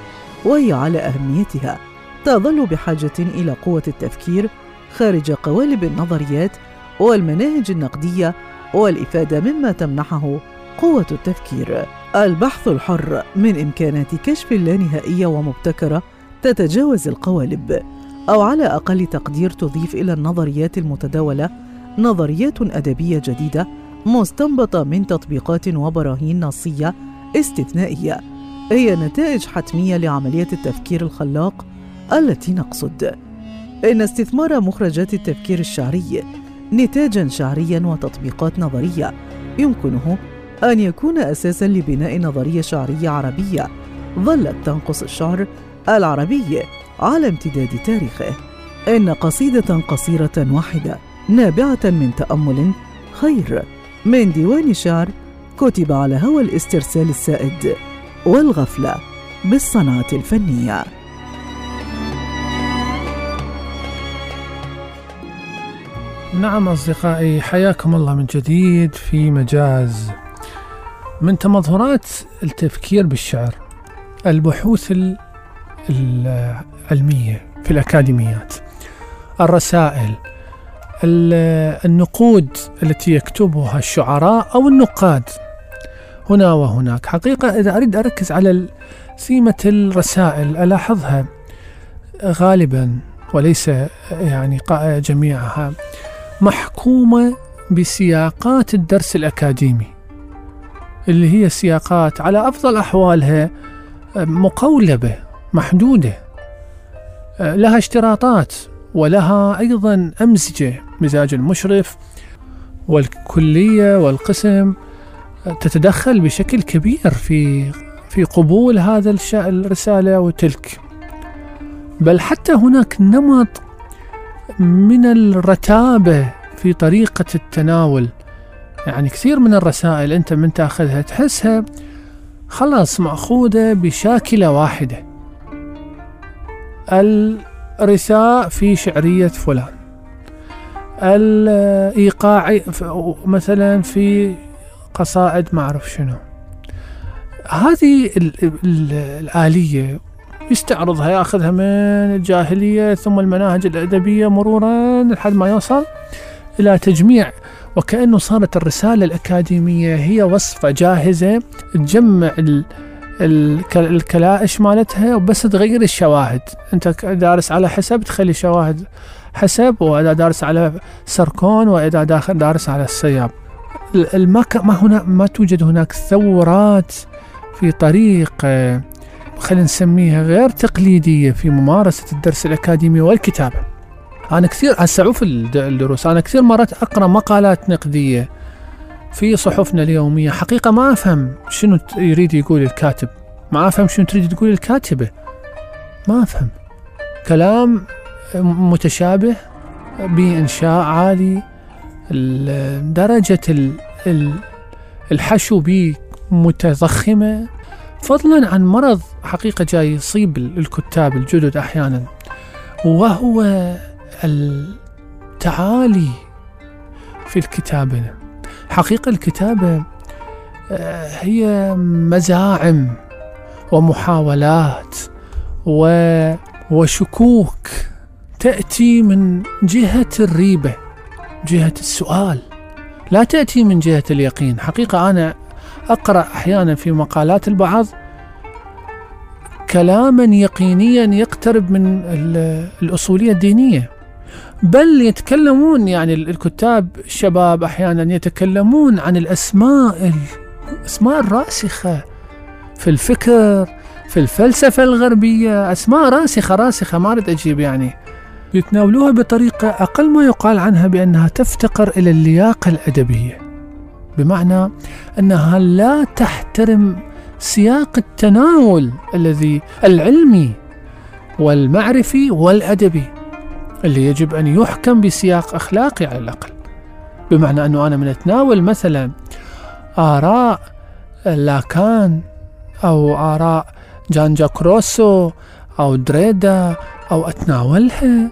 وهي على أهميتها تظل بحاجة إلى قوة التفكير خارج قوالب النظريات والمناهج النقدية والإفادة مما تمنحه قوة التفكير. البحث الحر من إمكانات كشف اللانهائية ومبتكرة تتجاوز القوالب، أو على أقل تقدير تضيف إلى النظريات المتداولة نظريات أدبية جديدة مستنبطة من تطبيقات وبراهين نصية استثنائية. هي نتائج حتمية لعملية التفكير الخلاق التي نقصد. إن استثمار مخرجات التفكير الشعري نتاجا شعريا وتطبيقات نظرية يمكنه أن يكون أساسا لبناء نظرية شعرية عربية ظلت تنقص الشعر العربي على امتداد تاريخه. إن قصيدة قصيرة واحدة نابعة من تأمل خير. من ديوان شعر كتب على هوى الاسترسال السائد والغفلة بالصنعة الفنية. نعم أصدقائي حياكم الله من جديد في مجاز. من تمظهرات التفكير بالشعر البحوث ال- العلمية في الأكاديميات. الرسائل ال- النقود التي يكتبها الشعراء أو النقاد. هنا وهناك. حقيقة إذا أريد أركز على سيمة الرسائل ألاحظها غالبا وليس يعني جميعها محكومة بسياقات الدرس الأكاديمي اللي هي سياقات على أفضل أحوالها مقولبة. محدودة. لها اشتراطات ولها أيضا أمزجة مزاج المشرف والكلية والقسم تتدخل بشكل كبير في في قبول هذا الرسالة وتلك. بل حتى هناك نمط من الرتابة في طريقة التناول. يعني كثير من الرسائل أنت من تأخذها تحسها خلاص مأخوذة بشاكلة واحدة. الرثاء في شعرية فلان. الإيقاع مثلا في قصائد ما أعرف شنو. هذه ال- ال- الآلية يستعرضها يأخذها من الجاهلية ثم المناهج الأدبية مرورا لحد ما يوصل إلى تجميع. وكأنه صارت الرسالة الأكاديمية هي وصفة جاهزة تجمع الكلائش مالتها وبس تغير الشواهد. انت دارس على حسب تخلي شواهد حسب واذا دارس على سركون واذا داخل دارس على السياب ال- ال- ما هنا ما توجد هناك ثورات في طريقة خلينا نسميها غير تقليدية في ممارسة الدرس الأكاديمي والكتابة. أنا كثير هسه الدروس. أنا كثير مرات أقرأ مقالات نقدية. في صحفنا اليومية. حقيقة ما أفهم شنو يريد يقول الكاتب. ما أفهم شنو تريد تقول الكاتبة. ما أفهم. كلام متشابه بإنشاء عالي ال- درجة ال- ال- الحشو به متضخمة. فضلا عن مرض حقيقة جاي يصيب ال- الكتاب الجدد أحيانا وهو التعالي في الكتابة حقيقة الكتابة آه، هي مزاعم ومحاولات و وشكوك تأتي من جهة الريبة جهة السؤال لا تأتي من جهة اليقين. حقيقة أنا أقرأ أحيانا في مقالات البعض كلاما يقينيا يقترب من ال- الأصولية الدينية. بل يتكلمون يعني ال- الكتاب الشباب أحيانا يتكلمون عن الأسماء الأسماء الراسخة في الفكر في الفلسفة الغربية أسماء راسخة راسخة ما أريد أجيب يعني. يتناولوها بطريقة أقل ما يقال عنها بأنها تفتقر إلى اللياقة الأدبية. بمعنى أنها لا تحترم سياق التناول الذي العلمي والمعرفي والأدبي. اللي يجب أن يحكم بسياق أخلاقي على الأقل. بمعنى أنه أنا من أتناول مثلا آراء لاكان أو آراء جان جاك روسو أو دريدا أو أتناولها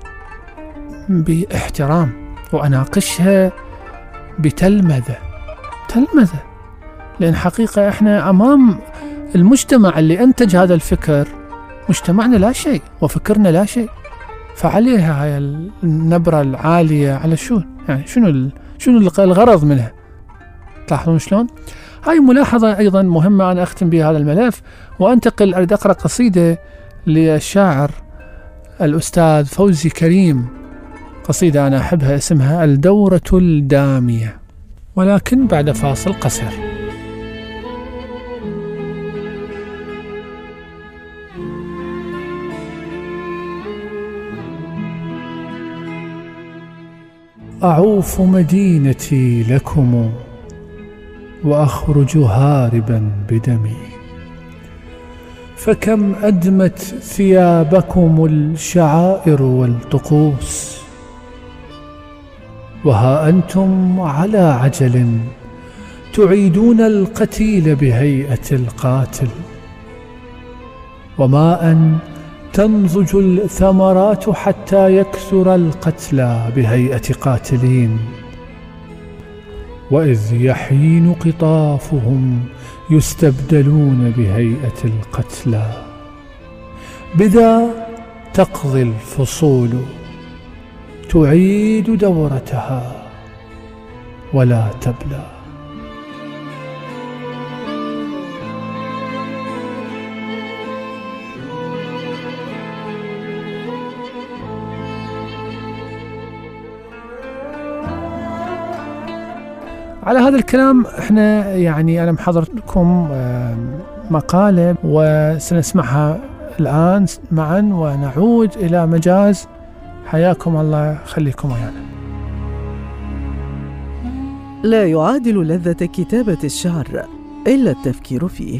باحترام وأناقشها بتلمذة. تلمذة. لأن حقيقة إحنا أمام المجتمع اللي أنتج هذا الفكر مجتمعنا لا شيء وفكرنا لا شيء. فعليها هاي النبرة العالية على شو؟ يعني شنو شنو الغ- الغرض منها؟ تلاحظون شلون؟ هاي ملاحظة أيضا مهمة أنا أختم بها هذا الملف وأنتقل أريد أقرأ قصيدة للشاعر الأستاذ فوزي كريم. قصيدة أنا أحبها اسمها الدورة الدامية. ولكن بعد فاصل قصير. أعوف مدينتي لكم وأخرج هاربا بدمي. فكم أدمت ثيابكم الشعائر والطقوس؟ وها أنتم على عجل تعيدون القتيل بهيئة القاتل. وما أن تنضج الثمرات حتى يكثر القتلى بهيئة قاتلين. وإذ يحين قطافهم يستبدلون بهيئة القتلى بذا تقضي الفصول تعيد دورتها ولا تبلى. على هذا الكلام إحنا يعني أنا محضر لكم آه، مقالة وسنسمعها الآن معا ونعود إلى مجاز. حياكم الله خليكم ويانا. لا يعادل لذة كتابة الشعر إلا التفكير فيه.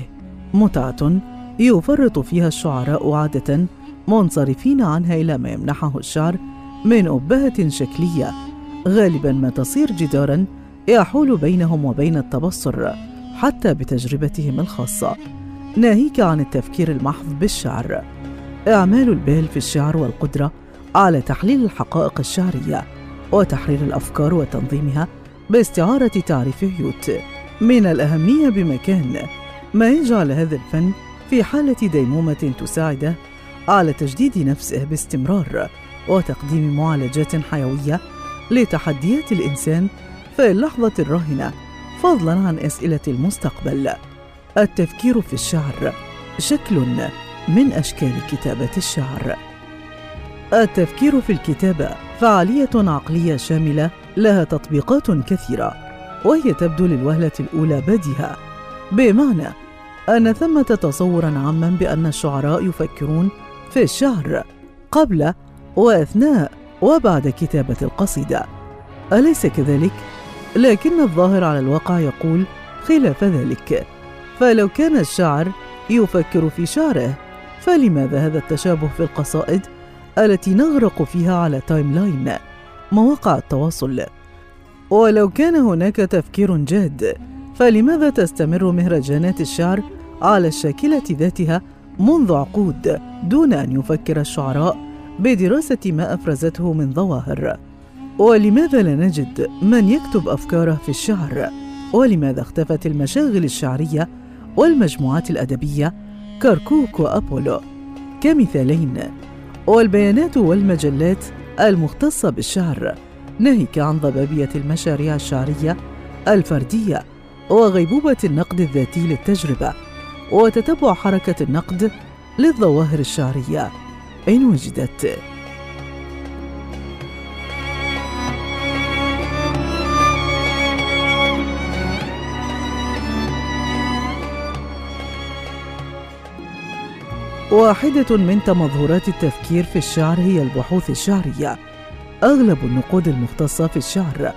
متعة يفرط فيها الشعراء عادة منصرفين عنها إلى ما يمنحه الشعر من أبهة شكلية. غالبا ما تصير جدارا يحول بينهم وبين التبصر حتى بتجربتهم الخاصة. ناهيك عن التفكير المحض بالشعر. إعمال البال في الشعر والقدرة على تحليل الحقائق الشعرية وتحرير الأفكار وتنظيمها باستعارة تعريف هيوت من الأهمية بمكان ما يجعل هذا الفن في حالة ديمومة تساعده على تجديد نفسه باستمرار وتقديم معالجات حيوية لتحديات الإنسان في اللحظة الراهنة فضلا عن أسئلة المستقبل. التفكير في الشعر. شكل من أشكال كتابة الشعر. التفكير في الكتابة فعالية عقلية شاملة لها تطبيقات كثيرة وهي تبدو للوهلة الأولى بديهة. بمعنى أن ثمة تصورا عاما بأن الشعراء يفكرون في الشعر قبل وأثناء وبعد كتابة القصيدة. أليس كذلك؟ لكن الظاهر على الواقع يقول خلاف ذلك. فلو كان الشاعر يفكر في شعره فلماذا هذا التشابه في القصائد التي نغرق فيها على timeline مواقع التواصل. ولو كان هناك تفكير جاد فلماذا تستمر مهرجانات الشعر على الشاكلة ذاتها منذ عقود دون أن يفكر الشعراء بدراسة ما أفرزته من ظواهر؟ ولماذا لا نجد من يكتب أفكاره في الشعر؟ ولماذا اختفت المشاغل الشعرية والمجموعات الأدبية؟ كركوك وأبولو. كمثالين. والبيانات والمجلات المختصة بالشعر. ناهيك عن ضبابية المشاريع الشعرية الفردية وغيبوبة النقد الذاتي للتجربة وتتبع حركة النقد للظواهر الشعرية. إن وجدت. واحدة من تمظهرات التفكير في الشعر هي البحوث الشعرية. أغلب النقود المختصة في الشعر.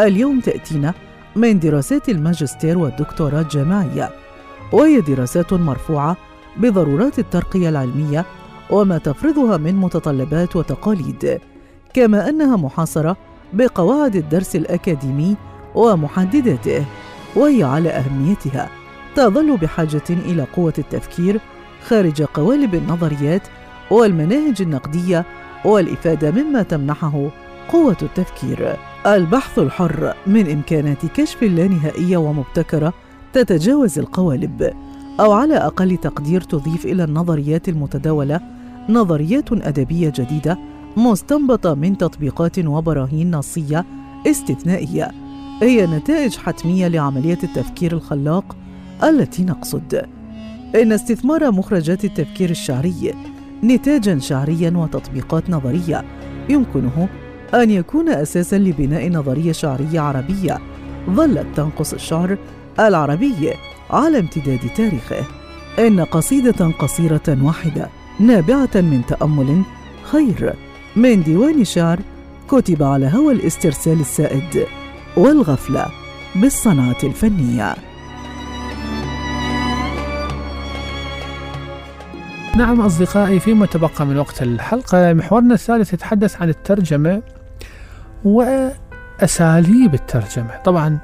اليوم تأتينا من دراسات الماجستير والدكتوراه الجامعية، وهي دراسات مرفوعة بضرورات الترقية العلمية وما تفرضها من متطلبات وتقاليد، كما أنها محاصرة بقواعد الدرس الأكاديمي ومحدداته، وهي على أهميتها. تظل بحاجة إلى قوة التفكير خارج قوالب النظريات والمناهج النقدية والإفادة مما تمنحه قوة التفكير. البحث الحر من إمكانات كشف اللانهائية ومبتكرة تتجاوز القوالب أو على أقل تقدير تضيف إلى النظريات المتداولة نظريات أدبية جديدة مستنبطة من تطبيقات وبراهين نصية استثنائية. هي نتائج حتمية لعمليه التفكير الخلاق التي نقصد. إن استثمار مخرجات التفكير الشعري نتاجا شعريا وتطبيقات نظرية يمكنه أن يكون أساسا لبناء نظرية شعرية عربية ظلت تنقص الشعر العربي على امتداد تاريخه. إن قصيدة قصيرة واحدة نابعة من تأمل خير من ديوان شعر كتب على هوى الاسترسال السائد والغفلة بالصنعة الفنية. نعم أصدقائي فيما تبقى من وقت الحلقة محورنا الثالث يتحدث عن الترجمة وأساليب الترجمة. طبعا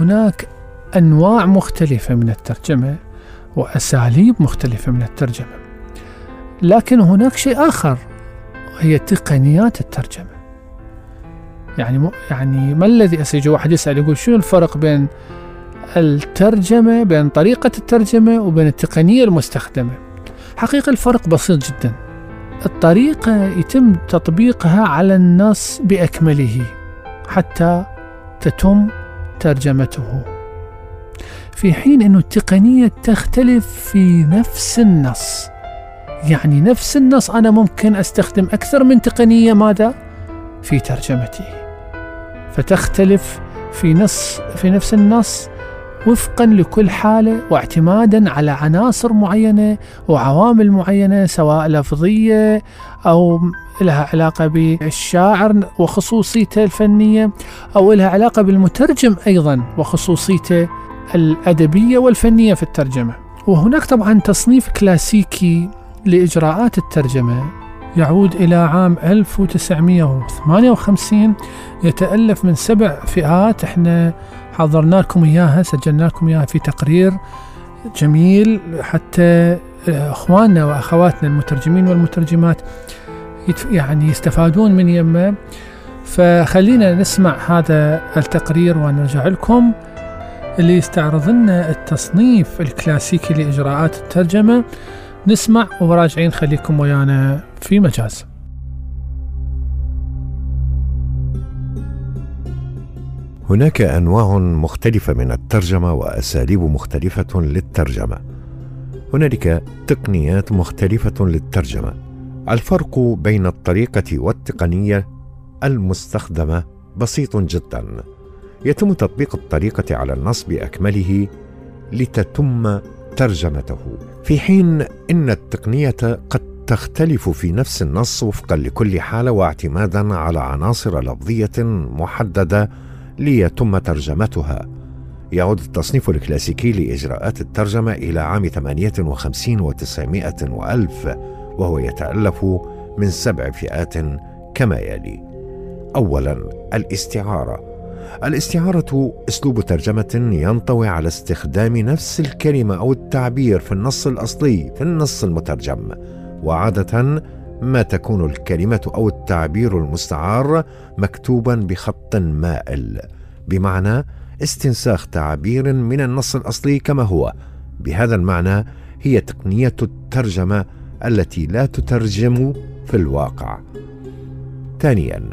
هناك أنواع مختلفة من الترجمة وأساليب مختلفة من الترجمة لكن هناك شيء آخر هي تقنيات الترجمة. يعني م... يعني ما الذي أسيج واحد يسأل يقول شنو الفرق بين الترجمة بين طريقة الترجمة وبين التقنية المستخدمة؟ حقيقة الفرق بسيط جدا. الطريقة يتم تطبيقها على النص بأكمله حتى تتم ترجمته. في حين أن التقنية تختلف في نفس النص يعني نفس النص أنا ممكن أستخدم أكثر من تقنية ماذا؟ في ترجمته. فتختلف في نص في نفس النص وفقا لكل حالة واعتمادا على عناصر معينة وعوامل معينة سواء لفظية أو لها علاقة بالشاعر وخصوصيته الفنية أو لها علاقة بالمترجم أيضا وخصوصيته الأدبية والفنية في الترجمة. وهناك طبعا تصنيف كلاسيكي لإجراءات الترجمة. يعود إلى عام 1958 يتألف من سبع فئات. إحنا حضرنا لكم إياها سجلنا لكم إياها في تقرير جميل حتى إخواننا وأخواتنا المترجمين والمترجمات يعني يستفادون من يمه. فخلينا نسمع هذا التقرير ونرجع لكم اللي يستعرض لنا التصنيف الكلاسيكي لإجراءات الترجمة. نسمع وراجعين خليكم ويانا في مجاز. هناك أنواع مختلفة من الترجمة وأساليب مختلفة للترجمة. هنالك تقنيات مختلفة للترجمة. الفرق بين الطريقة والتقنية المستخدمة بسيط جدا. يتم تطبيق الطريقة على النص باكمله لتتم ترجمته. في حين إن التقنية قد تختلف في نفس النص وفقا لكل حاله واعتمادا على عناصر لفظية محددة ليتم ترجمتها. يعود التصنيف الكلاسيكي لإجراءات الترجمة إلى عام 58 و900 وألف وهو يتألف من سبع فئات كما يلي. أولا الاستعارة. الاستعارة أسلوب ترجمة ينطوي على استخدام نفس الكلمة أو التعبير في النص الأصلي في النص المترجم وعادة ما تكون الكلمة أو التعبير المستعار مكتوبا بخط مائل بمعنى استنساخ تعبير من النص الأصلي كما هو. بهذا المعنى هي تقنية الترجمة التي لا تترجم في الواقع. ثانيا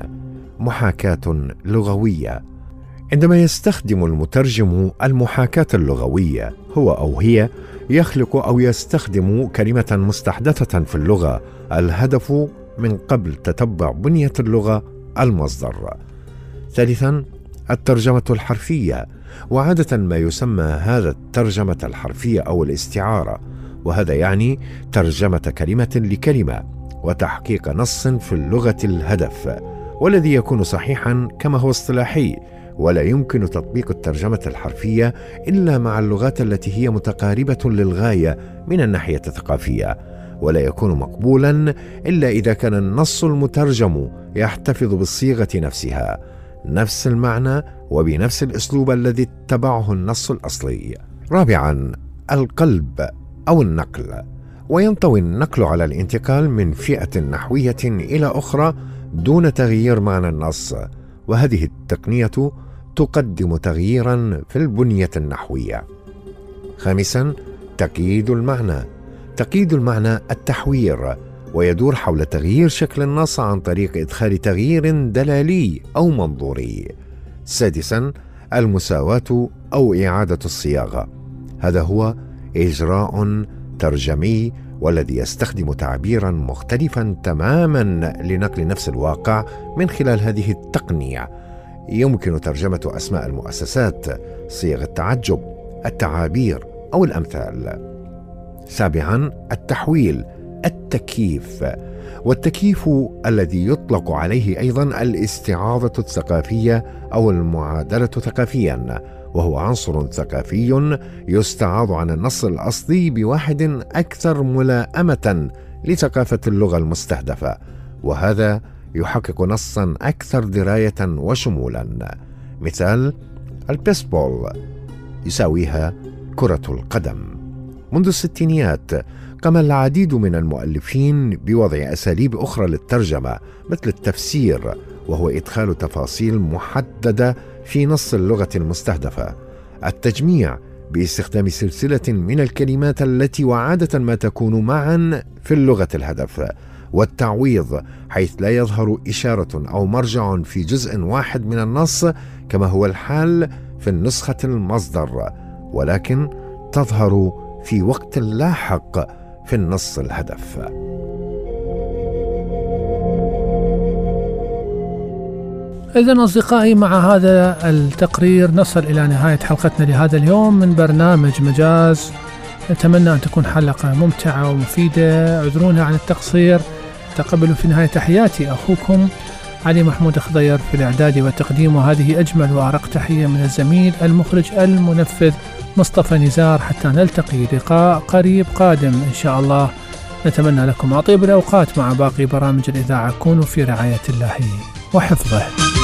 محاكاة لغوية. عندما يستخدم المترجم المحاكاة اللغوية هو أو هي يخلق أو يستخدم كلمة مستحدثة في اللغة الهدف من قبل تتبع بنية اللغة المصدر. ثالثا الترجمة الحرفية. وعادة ما يسمى هذا الترجمة الحرفية أو الاستعارة. وهذا يعني ترجمة كلمة لكلمة وتحقيق نص في اللغة الهدف والذي يكون صحيحا كما هو اصطلاحي. ولا يمكن تطبيق الترجمة الحرفية إلا مع اللغات التي هي متقاربة للغاية من الناحية الثقافية ولا يكون مقبولا إلا إذا كان النص المترجم يحتفظ بالصيغة نفسها نفس المعنى وبنفس الأسلوب الذي اتبعه النص الأصلي. رابعا القلب أو النقل. وينطوي النقل على الانتقال من فئة نحوية إلى أخرى دون تغيير معنى النص وهذه التقنية تقدم تغييرا في البنية النحوية. خامسا تقييد المعنى. تقييد المعنى التحوير ويدور حول تغيير شكل النص عن طريق إدخال تغيير دلالي أو منظوري. سادسا المساواة أو إعادة الصياغة. هذا هو إجراء ترجمي والذي يستخدم تعبيرا مختلفا تماما لنقل نفس الواقع من خلال هذه التقنية. يمكن ترجمة أسماء المؤسسات، صيغ التعجب، التعابير أو الأمثال. سابعا التحويل التكييف والتكييف الذي يطلق عليه أيضا الاستعاضة الثقافية أو المعادلة ثقافيا وهو عنصر ثقافي يستعاض عن النص الأصلي بواحد أكثر ملائمة لثقافة اللغة المستهدفة وهذا يحقق نصا أكثر دراية وشمولا. مثال البيسبول يساويها كرة القدم. منذ الستينيات قام العديد من المؤلفين بوضع أساليب أخرى للترجمة مثل التفسير وهو إدخال تفاصيل محددة في نص اللغة المستهدفة. التجميع باستخدام سلسلة من الكلمات التي وعادة ما تكون معا في اللغة الهدف. والتعويض حيث لا يظهر إشارة أو مرجع في جزء واحد من النص كما هو الحال في النسخة المصدر ولكن تظهر في وقت لاحق في النص الهدف. إذا أصدقائي مع هذا التقرير نصل إلى نهاية حلقتنا لهذا اليوم من برنامج مجاز. نتمنى أن تكون حلقة ممتعة ومفيدة. اعذرونا عن التقصير. تقبلوا في نهاية تحياتي أخوكم علي محمود خضير في الإعداد والتقديم وهذه أجمل وأرق تحية من الزميل المخرج المنفذ مصطفى نزار. حتى نلتقي لقاء قريب قادم إن شاء الله. نتمنى لكم أطيب الأوقات مع باقي برامج الإذاعة. كونوا في رعاية الله وحفظه.